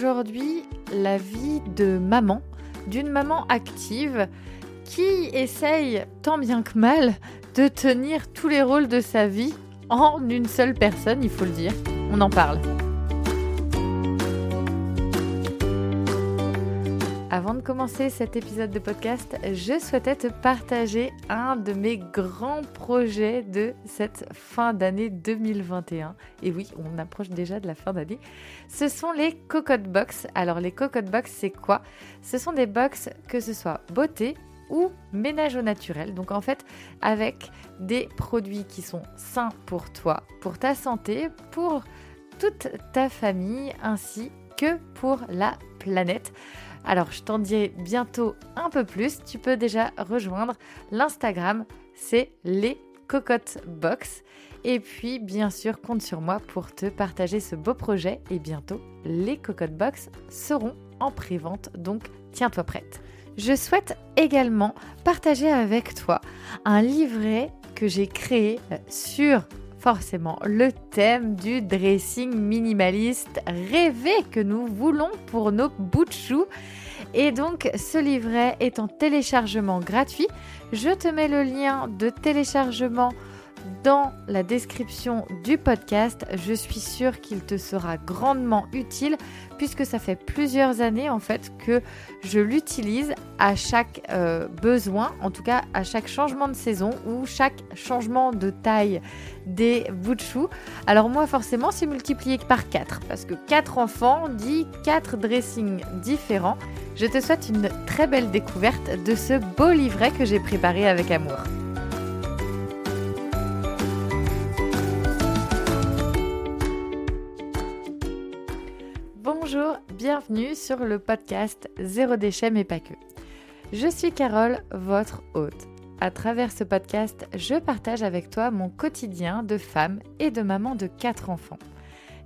aujourd'hui la vie de maman, d'une maman active qui essaye tant bien que mal de tenir tous les rôles de sa vie en une seule personne, il faut le dire. On en parle. Avant de commencer cet épisode de podcast, je souhaitais te partager un de mes grands projets de cette fin d'année 2021. Et oui, on approche déjà de la fin d'année. Ce sont les Cocotte Box. Alors les Cocotte Box, c'est quoi? Ce sont des box que ce soit beauté ou ménage au naturel. Donc en fait, avec des produits qui sont sains pour toi, pour ta santé, pour toute ta famille, ainsi que pour la planète. Alors, je t'en dirai bientôt un peu plus. Tu peux déjà rejoindre l'Instagram, c'est les cocottes box. Et puis, bien sûr, compte sur moi pour te partager ce beau projet. Et bientôt, les cocottes box seront en pré-vente, donc tiens-toi prête. Je souhaite également partager avec toi un livret que j'ai créé sur forcément le thème du dressing minimaliste rêvé que nous voulons pour nos bouts de choux. Et donc ce livret est en téléchargement gratuit. Je te mets le lien de téléchargement dans la description du podcast. Je suis sûre qu'il te sera grandement utile puisque ça fait plusieurs années en fait que je l'utilise à chaque euh, besoin, en tout cas à chaque changement de saison ou chaque changement de taille des bouts de choux. Alors moi forcément c'est multiplié par 4 parce que 4 enfants dit 4 dressings différents. Je te souhaite une très belle découverte de ce beau livret que j'ai préparé avec amour. Bonjour, bienvenue sur le podcast Zéro déchet mais pas que. Je suis Carole, votre hôte. À travers ce podcast, je partage avec toi mon quotidien de femme et de maman de 4 enfants.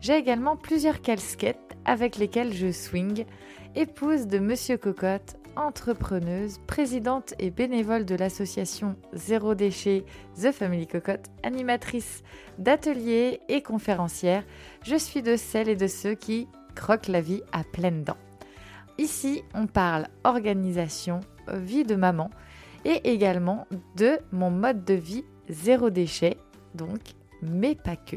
J'ai également plusieurs casquettes avec lesquelles je swing, épouse de Monsieur Cocotte, entrepreneuse, présidente et bénévole de l'association Zéro Déchet The Family Cocotte, animatrice d'ateliers et conférencière, je suis de celles et de ceux qui croquent la vie à pleines dents. Ici, on parle organisation, vie de maman et également de mon mode de vie zéro déchet, donc, mais pas que.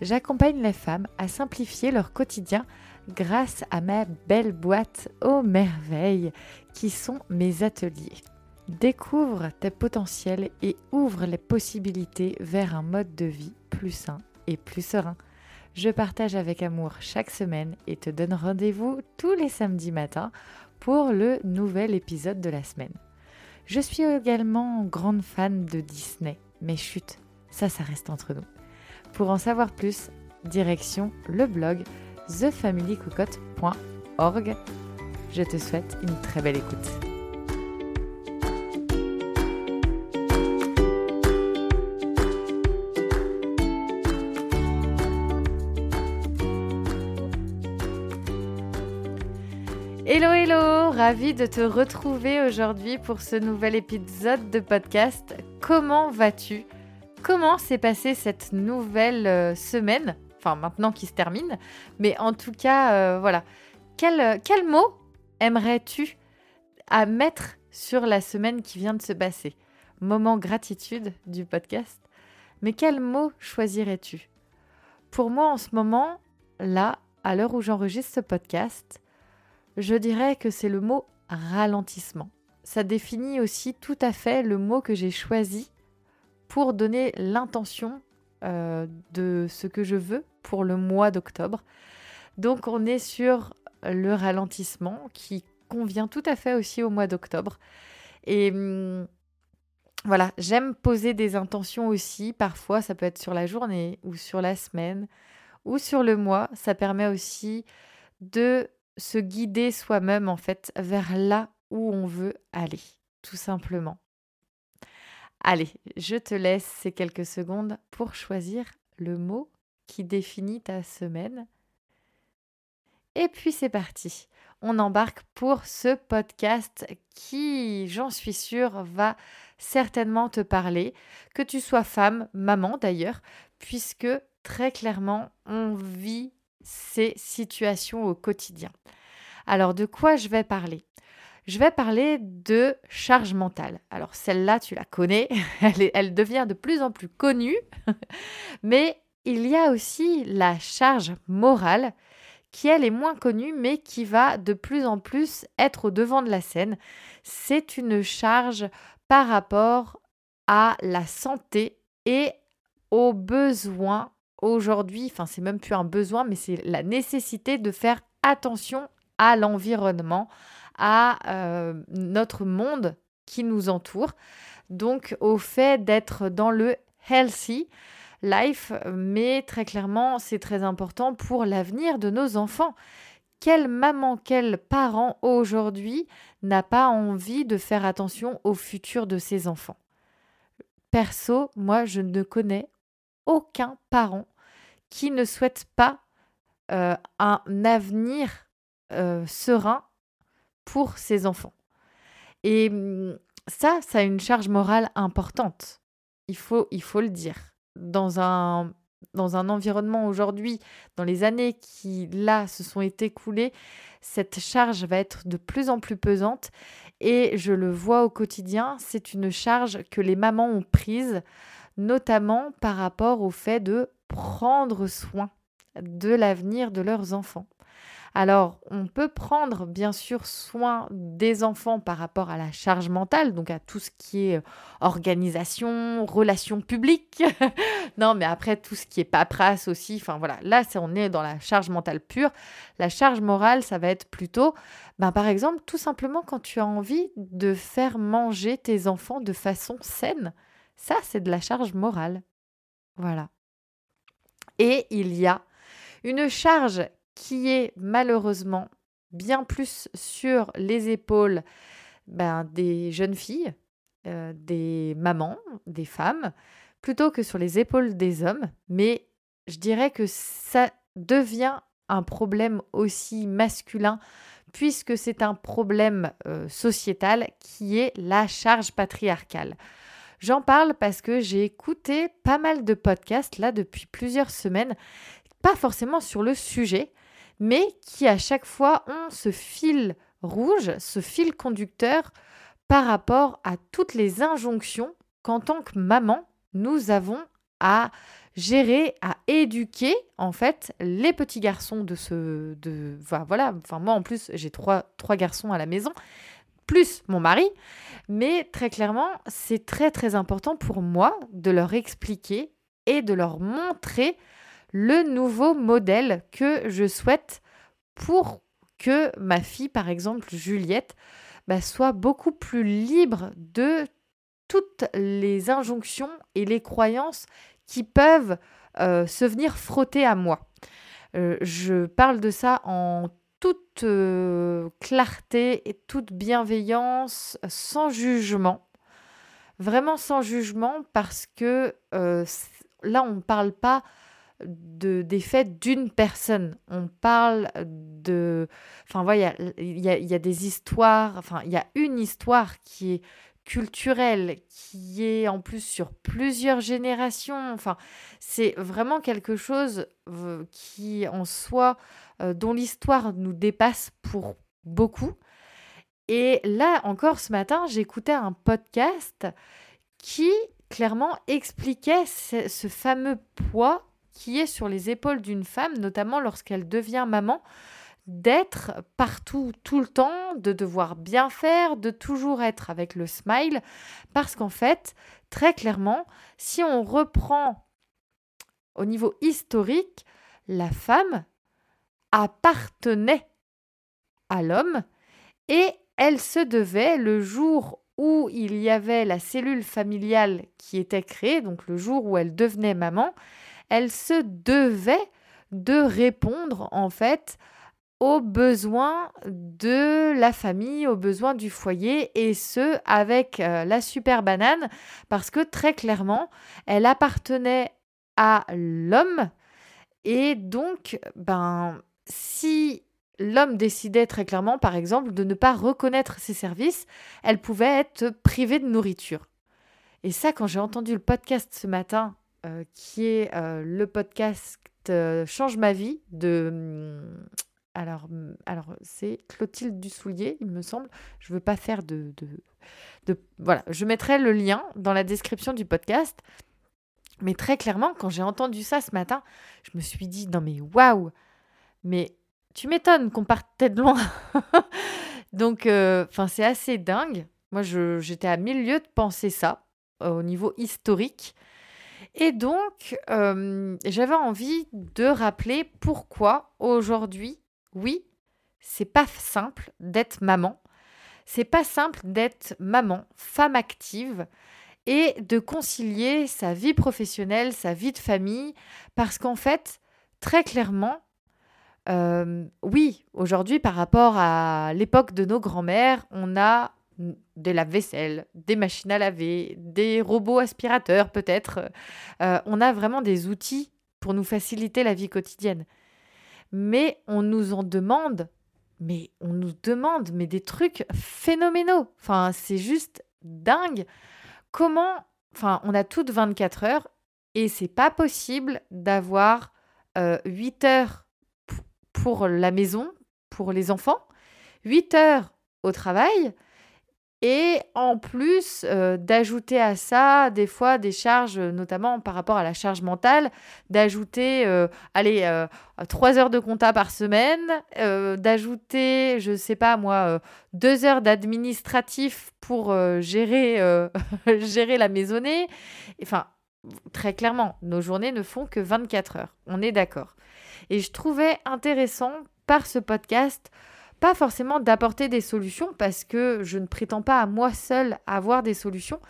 J'accompagne les femmes à simplifier leur quotidien grâce à ma belle boîte aux merveilles qui sont mes ateliers. Découvre tes potentiels et ouvre les possibilités vers un mode de vie plus sain et plus serein. Je partage avec amour chaque semaine et te donne rendez-vous tous les samedis matins pour le nouvel épisode de la semaine. Je suis également grande fan de Disney, mais chut, ça, ça reste entre nous. Pour en savoir plus, direction le blog thefamilycocotte.org. Je te souhaite une très belle écoute. Hello, ravi de te retrouver aujourd'hui pour ce nouvel épisode de podcast. Comment vas-tu? Comment s'est passée cette nouvelle euh, semaine? Enfin maintenant qui se termine, mais en tout cas euh, voilà. Quel, quel mot aimerais-tu à mettre sur la semaine qui vient de se passer? Moment gratitude du podcast. Mais quel mot choisirais-tu? Pour moi en ce moment, là, à l'heure où j'enregistre ce podcast, je dirais que c'est le mot ralentissement. Ça définit aussi tout à fait le mot que j'ai choisi pour donner l'intention euh, de ce que je veux pour le mois d'octobre. Donc on est sur le ralentissement qui convient tout à fait aussi au mois d'octobre. Et hum, voilà, j'aime poser des intentions aussi. Parfois, ça peut être sur la journée ou sur la semaine ou sur le mois. Ça permet aussi de se guider soi-même en fait vers là où on veut aller, tout simplement. Allez, je te laisse ces quelques secondes pour choisir le mot qui définit ta semaine. Et puis c'est parti. On embarque pour ce podcast qui, j'en suis sûre, va certainement te parler, que tu sois femme, maman d'ailleurs, puisque très clairement, on vit ces situations au quotidien. Alors de quoi je vais parler? Je vais parler de charge mentale. Alors celle-là, tu la connais, elle, devient de plus en plus connue, mais il y a aussi la charge morale qui elle est moins connue mais qui va de plus en plus être au devant de la scène. C'est une charge par rapport à la santé et aux besoins aujourd'hui, enfin c'est même plus un besoin mais c'est la nécessité de faire attention à l'environnement, à euh, notre monde qui nous entoure. Donc au fait d'être dans le healthy life, mais très clairement, c'est très important pour l'avenir de nos enfants. Quelle maman, quel parent aujourd'hui n'a pas envie de faire attention au futur de ses enfants? Perso, moi, je ne connais aucun parent qui ne souhaite pas euh, un avenir euh, serein pour ses enfants. Et mm, ça, ça a une charge morale importante. Il faut, il faut le dire. Dans un, dans un environnement aujourd'hui, dans les années qui, là, se sont écoulées, cette charge va être de plus en plus pesante. Et je le vois au quotidien, c'est une charge que les mamans ont prise, notamment par rapport au fait de prendre soin de l'avenir de leurs enfants. Alors, on peut prendre bien sûr soin des enfants par rapport à la charge mentale, donc à tout ce qui est euh, organisation, relations publiques. non, mais après tout ce qui est paperasse aussi. Enfin voilà, là, on est dans la charge mentale pure. La charge morale, ça va être plutôt, ben, par exemple, tout simplement quand tu as envie de faire manger tes enfants de façon saine. Ça, c'est de la charge morale. Voilà. Et il y a une charge qui est malheureusement bien plus sur les épaules ben, des jeunes filles, euh, des mamans, des femmes, plutôt que sur les épaules des hommes. Mais je dirais que ça devient un problème aussi masculin puisque c'est un problème euh, sociétal qui est la charge patriarcale. J'en parle parce que j'ai écouté pas mal de podcasts là depuis plusieurs semaines, pas forcément sur le sujet, mais qui à chaque fois ont ce fil rouge, ce fil conducteur par rapport à toutes les injonctions qu'en tant que maman, nous avons à gérer, à éduquer en fait les petits garçons de ce... De, voilà, enfin moi en plus j'ai trois, trois garçons à la maison, plus mon mari, mais très clairement c'est très très important pour moi de leur expliquer et de leur montrer le nouveau modèle que je souhaite pour que ma fille, par exemple Juliette, bah, soit beaucoup plus libre de toutes les injonctions et les croyances qui peuvent euh, se venir frotter à moi. Euh, je parle de ça en toute euh, clarté et toute bienveillance, sans jugement. Vraiment sans jugement parce que là, on ne parle pas de, des faits d'une personne. On parle de... Enfin, il y a, y a des histoires, enfin, il y a une histoire qui est culturelle, qui est en plus sur plusieurs générations. Enfin, c'est vraiment quelque chose euh, qui, en soi, euh, dont l'histoire nous dépasse pour beaucoup. Et là, encore ce matin, j'écoutais un podcast qui clairement expliquait ce fameux poids qui est sur les épaules d'une femme, notamment lorsqu'elle devient maman, d'être partout, tout le temps, de devoir bien faire, de toujours être avec le smile, parce qu'en fait, très clairement, si on reprend au niveau historique, la femme appartenait à l'homme et elle se devait, le jour où il y avait la cellule familiale qui était créée, donc le jour où elle devenait maman, elle se devait de répondre en fait aux besoins de la famille, aux besoins du foyer, et ce, avec euh, la super banane, parce que très clairement, elle appartenait à l'homme, et donc, ben, si l'homme décidait très clairement, par exemple, de ne pas reconnaître ses services, elle pouvait être privée de nourriture. Et ça, quand j'ai entendu le podcast ce matin qui est le podcast Change ma vie de... Hum, alors, c'est Clotilde Dussoulier, il me semble. Je ne veux pas faire de, de. Voilà, je mettrai le lien dans la description du podcast. Mais très clairement, quand j'ai entendu ça ce matin, je me suis dit, non mais waouh, mais tu m'étonnes qu'on partait de loin. Donc, enfin, c'est assez dingue. Moi, j'étais à mille lieues de penser ça au niveau historique. Et donc, j'avais envie de rappeler pourquoi aujourd'hui, oui, c'est pas simple d'être maman. C'est pas simple d'être maman, femme active et de concilier sa vie professionnelle, sa vie de famille, parce qu'en fait, très clairement, oui, aujourd'hui, par rapport à l'époque de nos grands-mères, on a des lave-vaisselle, des machines à laver, des robots aspirateurs peut-être. Euh, on a vraiment des outils pour nous faciliter la vie quotidienne. Mais on nous en demande, mais on nous demande, mais des trucs phénoménaux. Enfin, c'est juste dingue. Comment, enfin, on a toutes 24 heures et c'est pas possible d'avoir 8 euh, heures pour la maison, pour les enfants, 8 heures au travail, et en plus euh, d'ajouter à ça des fois des charges, notamment par rapport à la charge mentale, d'ajouter, euh, allez, euh, trois heures de compta par semaine, d'ajouter, je sais pas moi, deux heures d'administratif pour gérer, gérer la maisonnée. Enfin, très clairement, nos journées ne font que 24 heures. On est d'accord. Et je trouvais intéressant par ce podcast pas forcément d'apporter des solutions parce que je ne prétends pas à moi seule avoir des solutions,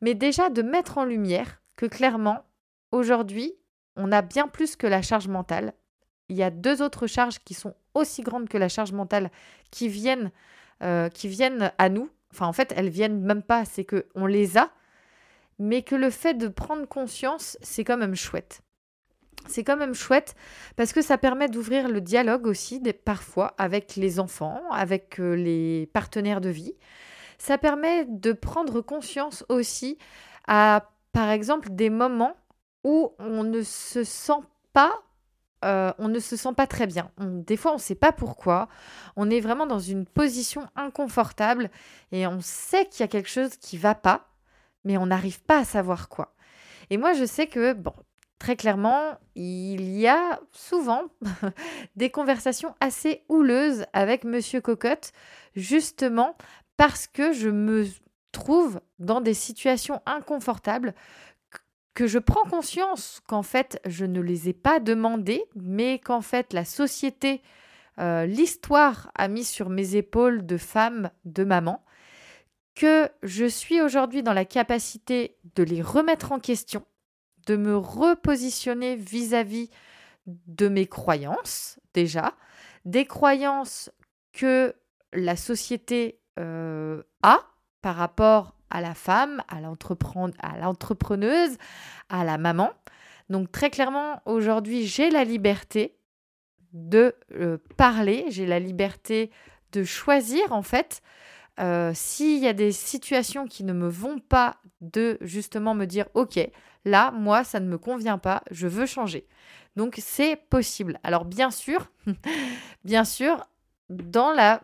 mais déjà de mettre en lumière que clairement, aujourd'hui, on a bien plus que la charge mentale. Il y a deux autres charges qui sont aussi grandes que la charge mentale qui viennent, euh, qui viennent à nous. Enfin, en fait, elles viennent même pas, c'est que on les a, mais que le fait de prendre conscience, c'est quand même chouette. C'est quand même chouette parce que ça permet d'ouvrir le dialogue aussi parfois avec les enfants, avec euh, les partenaires de vie. Ça permet de prendre conscience aussi à, par exemple, des moments où on ne se sent pas euh, on ne se sent pas très bien. des fois, on ne sait pas pourquoi. On est vraiment dans une position inconfortable et on sait qu'il y a quelque chose qui va pas, mais on n'arrive pas à savoir quoi. Et moi, je sais que, bon, Très clairement, il y a souvent des conversations assez houleuses avec Monsieur Cocotte, justement parce que je me trouve dans des situations inconfortables que je prends conscience qu'en fait je ne les ai pas demandées, mais qu'en fait la société, euh, l'histoire a mis sur mes épaules de femme, de maman, que je suis aujourd'hui dans la capacité de les remettre en question, de me repositionner vis-à-vis de mes croyances, déjà, des croyances que la société euh, a par rapport à la femme, à l'entrepreneuse, à la maman. Donc très clairement, aujourd'hui, j'ai la liberté de euh, parler, j'ai la liberté de choisir en fait euh, s'il y a des situations qui ne me vont pas, de justement me dire, OK, là, moi, ça ne me convient pas, je veux changer. Donc, c'est possible. Alors, bien sûr, bien sûr, dans la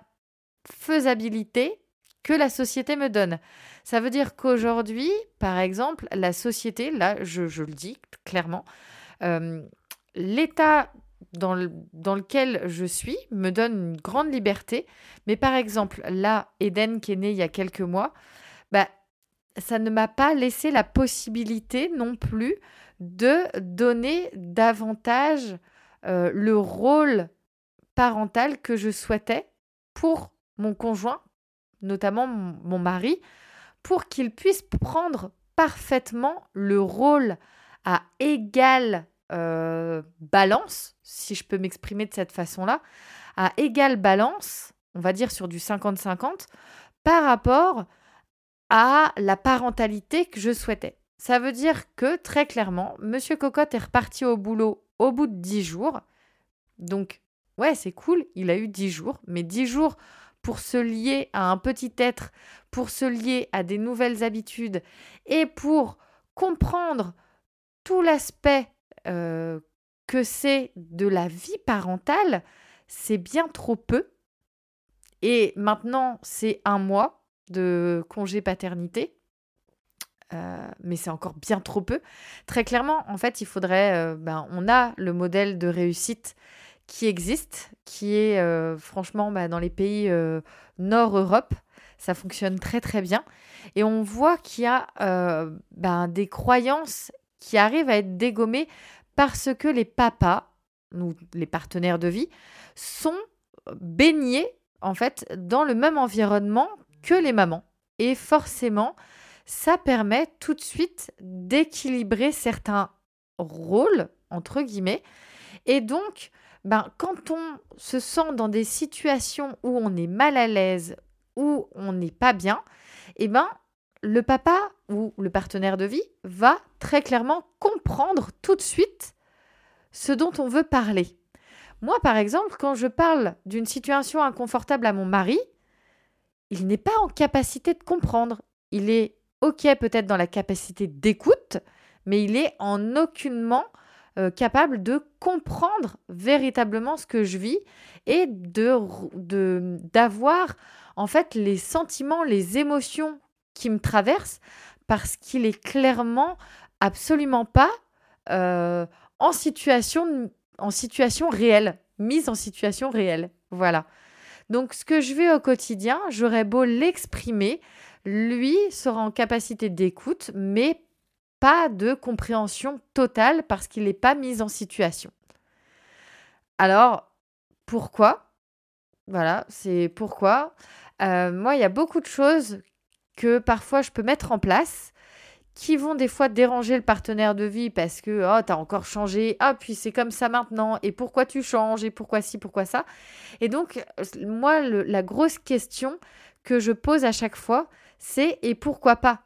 faisabilité que la société me donne. Ça veut dire qu'aujourd'hui, par exemple, la société, là, je, le dis clairement, euh, l'état dans, lequel je suis me donne une grande liberté. Mais par exemple, là, Eden qui est né il y a quelques mois, bah, ça ne m'a pas laissé la possibilité non plus de donner davantage euh, le rôle parental que je souhaitais pour mon conjoint, notamment mon mari, pour qu'il puisse prendre parfaitement le rôle à égale euh, balance, si je peux m'exprimer de cette façon-là, à égale balance, on va dire sur du 50-50, par rapport à la parentalité que je souhaitais. Ça veut dire que très clairement, Monsieur Cocotte est reparti au boulot au bout de 10 jours. Donc, ouais, c'est cool, il a eu 10 jours, mais 10 jours pour se lier à un petit être, pour se lier à des nouvelles habitudes et pour comprendre tout l'aspect que c'est de la vie parentale, c'est bien trop peu. Et maintenant, c'est un mois de congé paternité. mais c'est encore bien trop peu. Très clairement, en fait, il faudrait. ben, on a le modèle de réussite qui existe, qui est franchement bah, dans les pays Nord-Europe. Ça fonctionne très très bien. Et on voit qu'il y a ben, des croyances qui arrivent à être dégommées parce que les papas, les partenaires de vie, sont baignés en fait dans le même environnement que les mamans. Et forcément, ça permet tout de suite d'équilibrer certains rôles, entre guillemets. Et donc, ben, quand on se sent dans des situations où on est mal à l'aise, où on n'est pas bien, eh ben, le papa ou le partenaire de vie va très clairement comprendre tout de suite ce dont on veut parler. Moi, par exemple, quand je parle d'une situation inconfortable à mon mari, il n'est pas en capacité de comprendre. Il est OK peut-être dans la capacité d'écoute, mais il est en aucunement euh, capable de comprendre véritablement ce que je vis et de d'avoir en fait les sentiments, les émotions qui me traversent parce qu'il est clairement absolument pas euh, en situation en situation réelle, mise en situation réelle. Voilà. Donc ce que je vis au quotidien, j'aurais beau l'exprimer, lui sera en capacité d'écoute, mais pas de compréhension totale parce qu'il n'est pas mis en situation. Alors, pourquoi? Voilà, c'est pourquoi. Euh, moi, il y a beaucoup de choses que parfois je peux mettre en place qui vont des fois déranger le partenaire de vie parce que oh t'as encore changé ah puis c'est comme ça maintenant et pourquoi tu changes et pourquoi ci pourquoi ça. Et donc moi la grosse question que je pose à chaque fois c'est et pourquoi pas?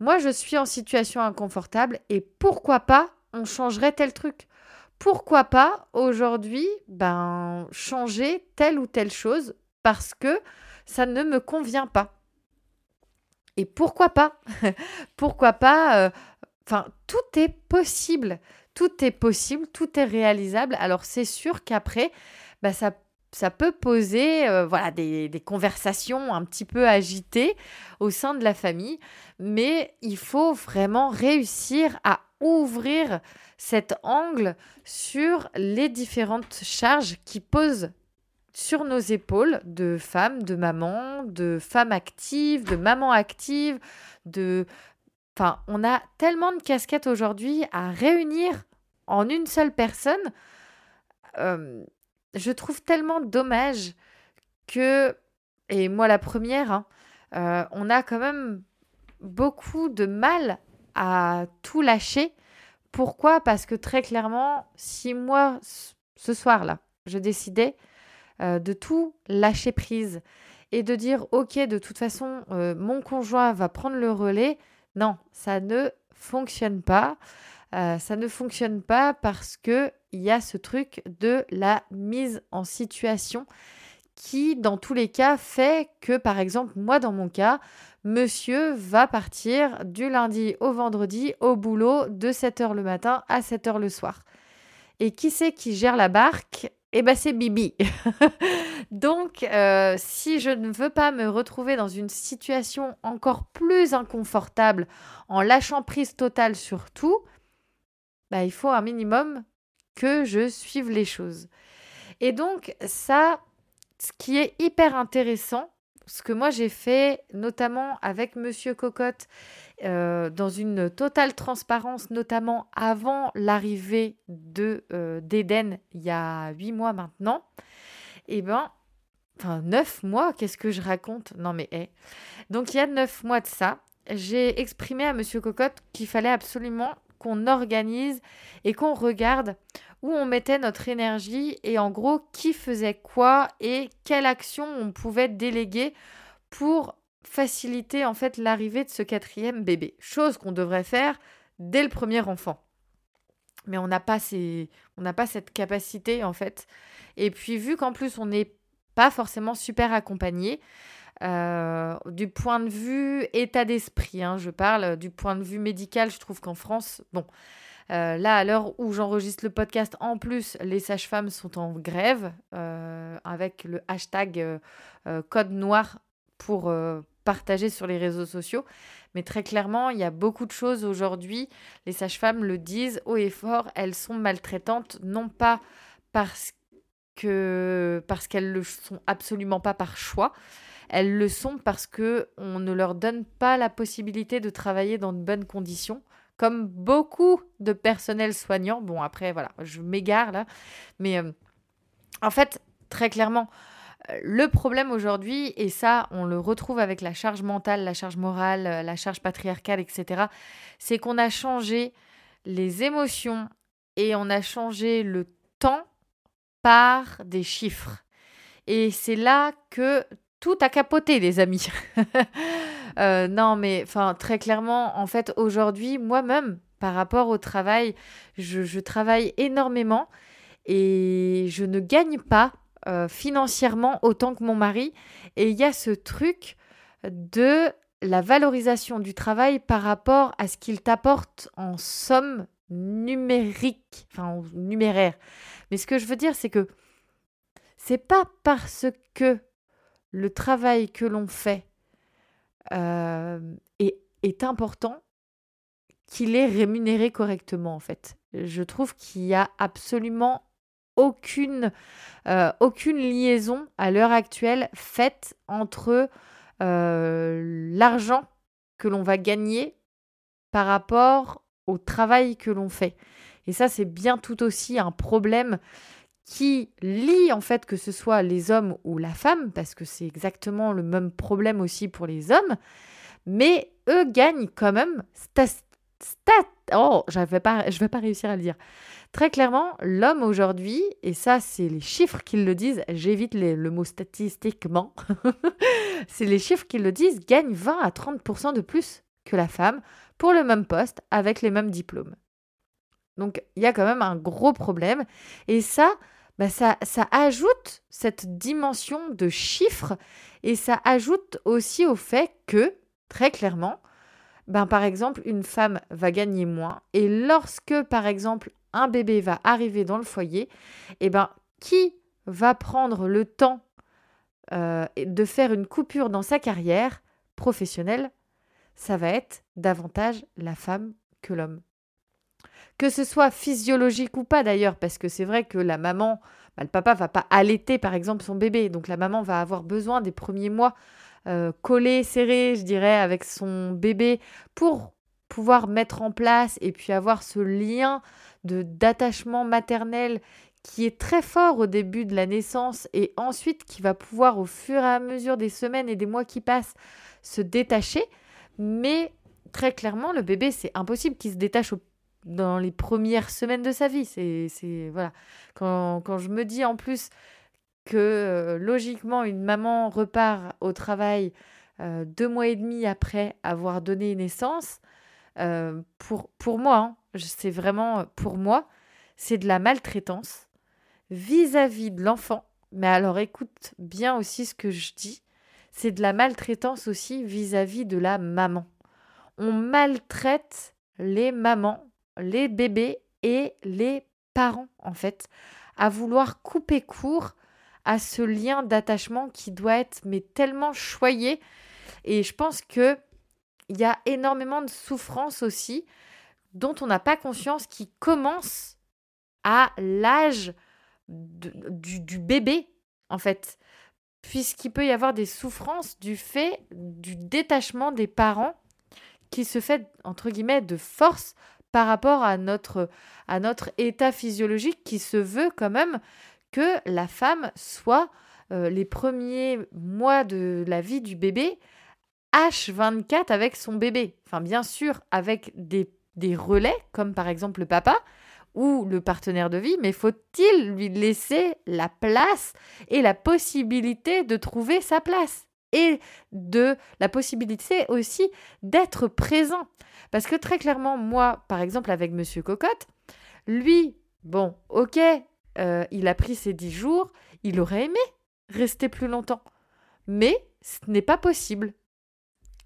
Moi, je suis en situation inconfortable et pourquoi pas on changerait tel truc? Pourquoi pas aujourd'hui ben, changer telle ou telle chose parce que ça ne me convient pas Et pourquoi pas? Pourquoi pas euh, Enfin, tout est possible. Tout est possible, tout est réalisable. Alors c'est sûr qu'après, ben, ça peut poser euh, voilà, des, conversations un petit peu agitées au sein de la famille, mais il faut vraiment réussir à ouvrir cet angle sur les différentes charges qui posent sur nos épaules de femmes, de mamans, de femmes actives, de mamans actives, de... Enfin, on a tellement de casquettes aujourd'hui à réunir en une seule personne. Euh, je trouve tellement dommage que, et moi la première, hein, euh, on a quand même beaucoup de mal à tout lâcher. Pourquoi? Parce que très clairement, si moi, ce soir-là, je décidais euh, de tout lâcher prise et de dire, ok, de toute façon, euh, mon conjoint va prendre le relais, non, ça ne fonctionne pas. ça ne fonctionne pas parce que il y a ce truc de la mise en situation qui, dans tous les cas, fait que, par exemple, moi, dans mon cas, monsieur va partir du lundi au vendredi au boulot de 7h le matin à 7h le soir. Et qui c'est qui gère la barque? Eh bien, c'est Bibi. Donc, euh, si je ne veux pas me retrouver dans une situation encore plus inconfortable en lâchant prise totale sur tout, bah, il faut un minimum que je suive les choses. Et donc ça, ce qui est hyper intéressant, ce que moi j'ai fait notamment avec Monsieur Cocotte euh, dans une totale transparence, notamment avant l'arrivée de euh, d'Eden il y a huit mois maintenant, et eh ben enfin neuf mois, qu'est-ce que je raconte? Non mais eh. Donc il y a neuf mois de ça, j'ai exprimé à Monsieur Cocotte qu'il fallait absolument qu'on organise et qu'on regarde où on mettait notre énergie et en gros qui faisait quoi et quelle action on pouvait déléguer pour faciliter en fait l'arrivée de ce quatrième bébé. Chose qu'on devrait faire dès le premier enfant. Mais on n'a pas, ces... pas cette capacité en fait. Et puis vu qu'en plus on est pas forcément super accompagnés. Euh, du point de vue état d'esprit, hein, je parle du point de vue médical, je trouve qu'en France, bon, euh, là, à l'heure où j'enregistre le podcast, en plus, les sages-femmes sont en grève euh, avec le hashtag code noir pour partager sur les réseaux sociaux. Mais très clairement, il y a beaucoup de choses aujourd'hui. Les sages-femmes le disent haut et fort, elles sont maltraitantes, non pas parce que parce qu'elles le sont absolument pas par choix. Elles le sont parce que on ne leur donne pas la possibilité de travailler dans de bonnes conditions, comme beaucoup de personnels soignants. Bon, après, voilà, je m'égare là. Mais euh, en fait, très clairement, euh, le problème aujourd'hui, et ça, on le retrouve avec la charge mentale, la charge morale, euh, la charge patriarcale, etc., c'est qu'on a changé les émotions et on a changé le temps par des chiffres. Et c'est là que tout a capoté, les amis. Euh, non, mais très clairement, en fait, aujourd'hui, moi-même, par rapport au travail, je, travaille énormément et je ne gagne pas euh, financièrement autant que mon mari. Et il y a ce truc de la valorisation du travail par rapport à ce qu'il t'apporte en somme numérique, enfin numéraire. Mais ce que je veux dire, c'est que c'est pas parce que le travail que l'on fait est, est, important qu'il est rémunéré correctement, en fait. Je trouve qu'il n'y a absolument aucune, euh, aucune liaison à l'heure actuelle faite entre euh, l'argent que l'on va gagner par rapport au travail que l'on fait. Et ça, c'est bien tout aussi un problème qui lie en fait que ce soit les hommes ou la femme, parce que c'est exactement le même problème aussi pour les hommes, mais eux gagnent quand même stat, oh, je vais pas, je vais pas réussir à le dire. Très clairement, l'homme aujourd'hui, et ça c'est les chiffres qui le disent, j'évite le mot statistiquement, c'est les chiffres qui le disent, gagne 20 à 30% de plus que la femme pour le même poste avec les mêmes diplômes. Donc il y a quand même un gros problème. Et ça, bah, ça, ajoute cette dimension de chiffres et ça ajoute aussi au fait que, très clairement, ben, par exemple, une femme va gagner moins. Et lorsque, par exemple, un bébé va arriver dans le foyer, eh ben, qui va prendre le temps euh, de faire une coupure dans sa carrière professionnelle? Ça va être davantage la femme que l'homme que ce soit physiologique ou pas d'ailleurs, parce que c'est vrai que la maman, bah, le papa va pas allaiter par exemple son bébé, donc la maman va avoir besoin des premiers mois euh, collés, serrés, je dirais, avec son bébé pour pouvoir mettre en place et puis avoir ce lien de d'attachement maternel qui est très fort au début de la naissance et ensuite qui va pouvoir au fur et à mesure des semaines et des mois qui passent se détacher. Mais très clairement, le bébé, c'est impossible qu'il se détache au dans les premières semaines de sa vie. C'est, voilà. Quand, quand, je me dis en plus que euh, logiquement une maman repart au travail euh, deux mois et demi après avoir donné naissance, euh, pour, pour moi, hein, c'est vraiment pour moi, c'est de la maltraitance vis-à-vis de l'enfant. Mais alors écoute bien aussi ce que je dis, c'est de la maltraitance aussi vis à -vis de la maman. On maltraite les mamans les bébés et les parents, en fait, à vouloir couper court à ce lien d'attachement qui doit être mais tellement choyé. Et je pense que il y a énormément de souffrance aussi dont on n'a pas conscience qui commence à l'âge du, du, bébé, en fait. Puisqu'il peut y avoir des souffrances du fait du détachement des parents qui se fait, entre guillemets, de force par rapport à notre, état physiologique qui se veut quand même que la femme soit euh, les premiers mois de la vie du bébé H24 avec son bébé. Enfin, bien sûr, avec des, des relais, comme par exemple le papa ou le partenaire de vie, mais faut-il lui laisser la place et la possibilité de trouver sa place? Et de la possibilité aussi d'être présent. Parce que très clairement, moi, par exemple, avec Monsieur Cocotte, lui, bon, ok, euh, il a pris ses dix jours, il aurait aimé rester plus longtemps. Mais ce n'est pas possible.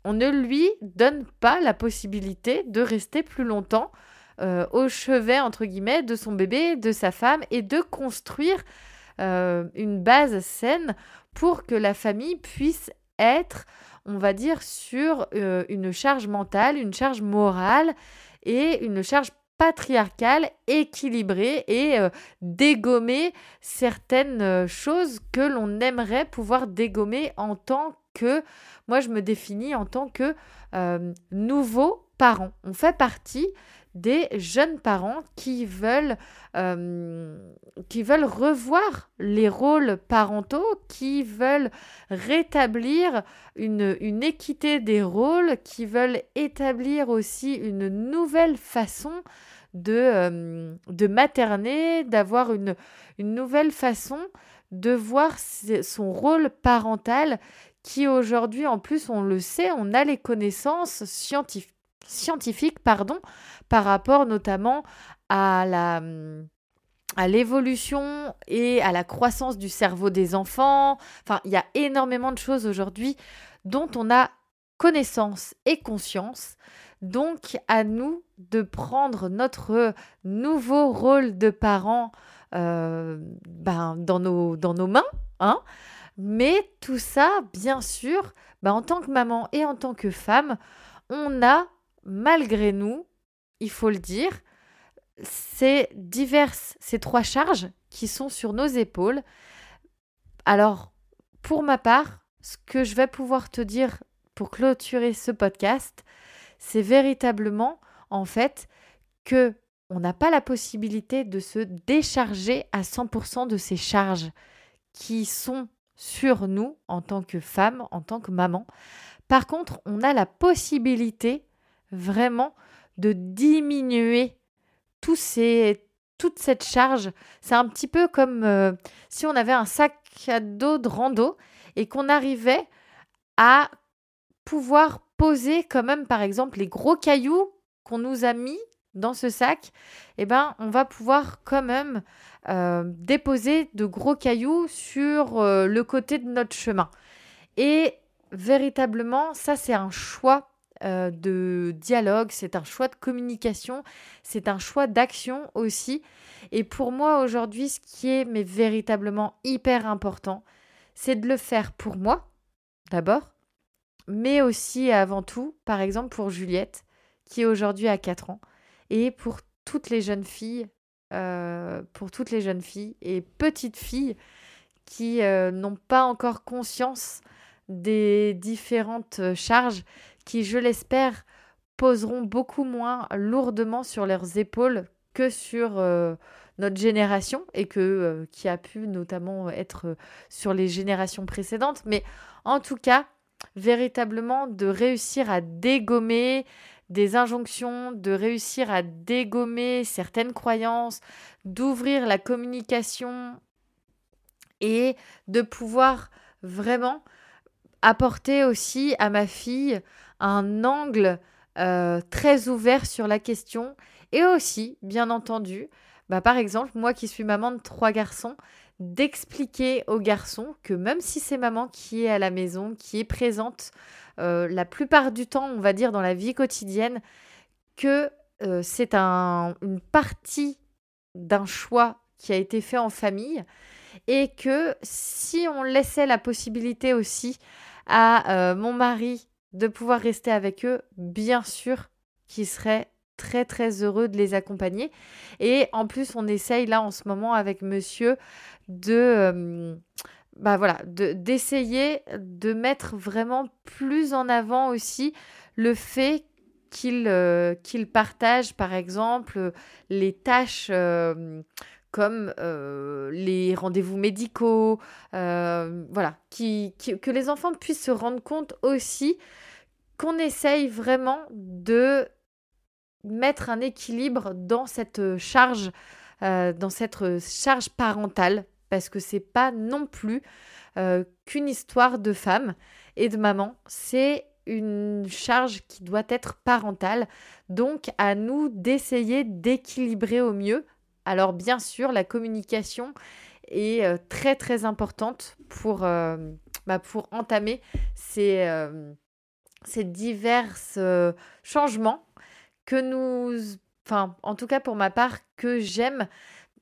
On ne lui donne pas la possibilité de rester plus longtemps euh, au chevet, entre guillemets, de son bébé, de sa femme, et de construire euh, une base saine pour que la famille puisse être, on va dire, sur euh, une charge mentale, une charge morale et une charge patriarcale, équilibrée et dégommer certaines choses que l'on aimerait pouvoir dégommer en tant que, moi je me définis en tant que nouveau parent. On fait partie des jeunes parents qui veulent, euh, qui veulent revoir les rôles parentaux, qui veulent rétablir une, une, équité des rôles, qui veulent établir aussi une nouvelle façon de, euh, de materner, d'avoir une, une nouvelle façon de voir son rôle parental qui aujourd'hui, en plus, on le sait, on a les connaissances scientifiques scientifique pardon, par rapport notamment à la à l'évolution et à la croissance du cerveau des enfants. Enfin, il y a énormément de choses aujourd'hui dont on a connaissance et conscience. Donc, à nous de prendre notre nouveau rôle de parent euh, ben, dans, nos, dans nos mains. Hein Mais tout ça, bien sûr, ben, en tant que maman et en tant que femme, on a malgré nous, il faut le dire, c'est diverses, ces trois charges qui sont sur nos épaules. Alors, pour ma part, ce que je vais pouvoir te dire pour clôturer ce podcast, c'est véritablement, en fait, que on n'a pas la possibilité de se décharger à 100% de ces charges qui sont sur nous en tant que femme, en tant que maman. Par contre, on a la possibilité vraiment de diminuer toute cette charge. C'est un petit peu comme euh, si on avait un sac à dos de rando et qu'on arrivait à pouvoir poser quand même, par exemple, les gros cailloux qu'on nous a mis dans ce sac, eh ben, on va pouvoir quand même euh, déposer de gros cailloux sur euh, le côté de notre chemin. Et véritablement, ça, c'est un choix euh, de dialogue, c'est un choix de communication, c'est un choix d'action aussi. Et pour moi aujourd'hui, ce qui est mais véritablement hyper important, c'est de le faire pour moi d'abord, mais aussi et avant tout, par exemple pour Juliette, qui aujourd'hui a 4 ans, et pour toutes les jeunes filles, euh, pour toutes les jeunes filles et petites filles qui euh, n'ont pas encore conscience des différentes charges qui, je l'espère, poseront beaucoup moins lourdement sur leurs épaules que sur euh, notre génération et que euh, qui a pu notamment être euh, sur les générations précédentes. Mais en tout cas, véritablement de réussir à dégommer des injonctions, de réussir à dégommer certaines croyances, d'ouvrir la communication et de pouvoir vraiment apporter aussi à ma fille un angle euh, très ouvert sur la question. Et aussi, bien entendu, bah, par exemple, moi qui suis maman de trois garçons, d'expliquer aux garçons que même si c'est maman qui est à la maison, qui est présente euh, la plupart du temps, on va dire, dans la vie quotidienne, que euh, c'est un, une partie d'un choix qui a été fait en famille et que si on laissait la possibilité aussi à mon mari de pouvoir rester avec eux, bien sûr qu'il serait très très heureux de les accompagner. Et en plus, on essaye là en ce moment avec monsieur de... Euh, bah voilà, d'essayer de, mettre vraiment plus en avant aussi le fait qu'il euh, partage par exemple les tâches euh, comme les rendez-vous médicaux, voilà, qui, que les enfants puissent se rendre compte aussi qu'on essaye vraiment de mettre un équilibre dans cette charge, euh, dans cette charge parentale, parce que c'est pas non plus euh, qu'une histoire de femme et de maman, c'est une charge qui doit être parentale. Donc à nous d'essayer d'équilibrer au mieux. Alors bien sûr, la communication est très très importante pour, bah, pour entamer ces, ces divers changements que nous, enfin en tout cas pour ma part, que j'aime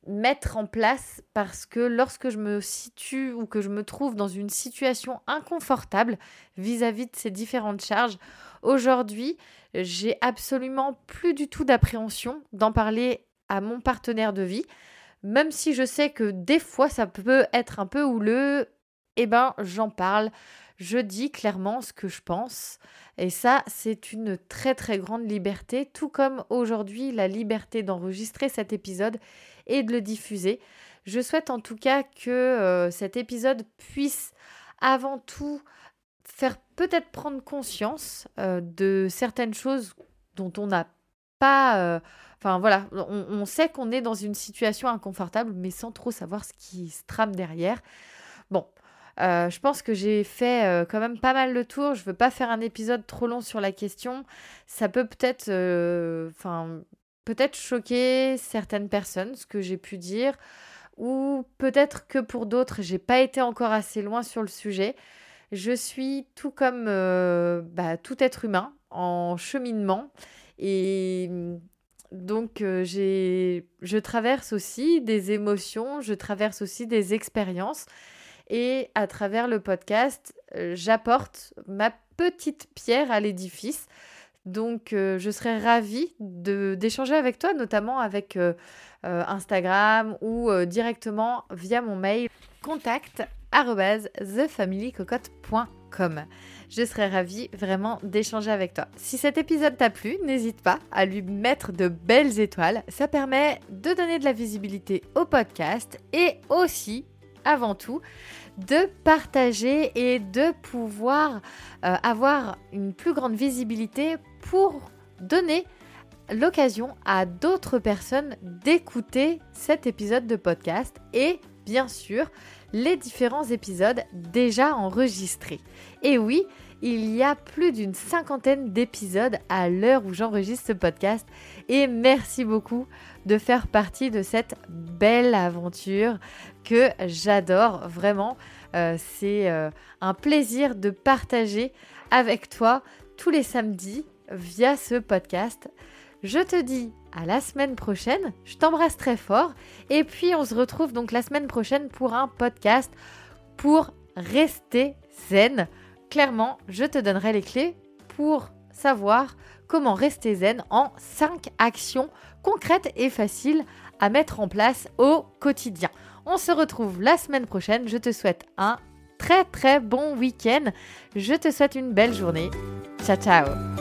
mettre en place parce que lorsque je me situe ou que je me trouve dans une situation inconfortable vis-à-vis de ces différentes charges, aujourd'hui, j'ai absolument plus du tout d'appréhension d'en parler à mon partenaire de vie, même si je sais que des fois ça peut être un peu houleux, eh ben j'en parle, je dis clairement ce que je pense. Et ça, c'est une très très grande liberté, tout comme aujourd'hui la liberté d'enregistrer cet épisode et de le diffuser. Je souhaite en tout cas que euh, cet épisode puisse avant tout faire peut-être prendre conscience euh, de certaines choses dont on n'a pas... Euh, enfin voilà, on, sait qu'on est dans une situation inconfortable, mais sans trop savoir ce qui se trame derrière. Bon, je pense que j'ai fait quand même pas mal le tour. Je veux pas faire un épisode trop long sur la question. Ça peut peut-être, enfin, peut-être choquer certaines personnes, ce que j'ai pu dire, ou peut-être que pour d'autres, j'ai pas été encore assez loin sur le sujet. Je suis tout comme euh, bah, tout être humain en cheminement et donc euh, je traverse aussi des émotions, je traverse aussi des expériences et à travers le podcast, euh, j'apporte ma petite pierre à l'édifice donc, euh, je serais ravie d'échanger avec toi, notamment avec Instagram ou directement via mon mail contact thefamilycocotte.com. Je serais ravie vraiment d'échanger avec toi. Si cet épisode t'a plu, n'hésite pas à lui mettre de belles étoiles. Ça permet de donner de la visibilité au podcast et aussi, avant tout, de partager et de pouvoir avoir une plus grande visibilité pour donner l'occasion à d'autres personnes d'écouter cet épisode de podcast et bien sûr les différents épisodes déjà enregistrés. Et oui, il y a plus d'une cinquantaine d'épisodes à l'heure où j'enregistre ce podcast et merci beaucoup de faire partie de cette belle aventure que j'adore vraiment. Euh, c'est euh, un plaisir de partager avec toi tous les samedis via ce podcast. Je te dis à la semaine prochaine. Je t'embrasse très fort. Et puis on se retrouve donc la semaine prochaine pour un podcast pour rester zen. Clairement, je te donnerai les clés pour savoir comment rester zen en 5 actions concrètes et faciles à mettre en place au quotidien. On se retrouve la semaine prochaine. Je te souhaite un très très bon week-end. Je te souhaite une belle journée. Ciao ciao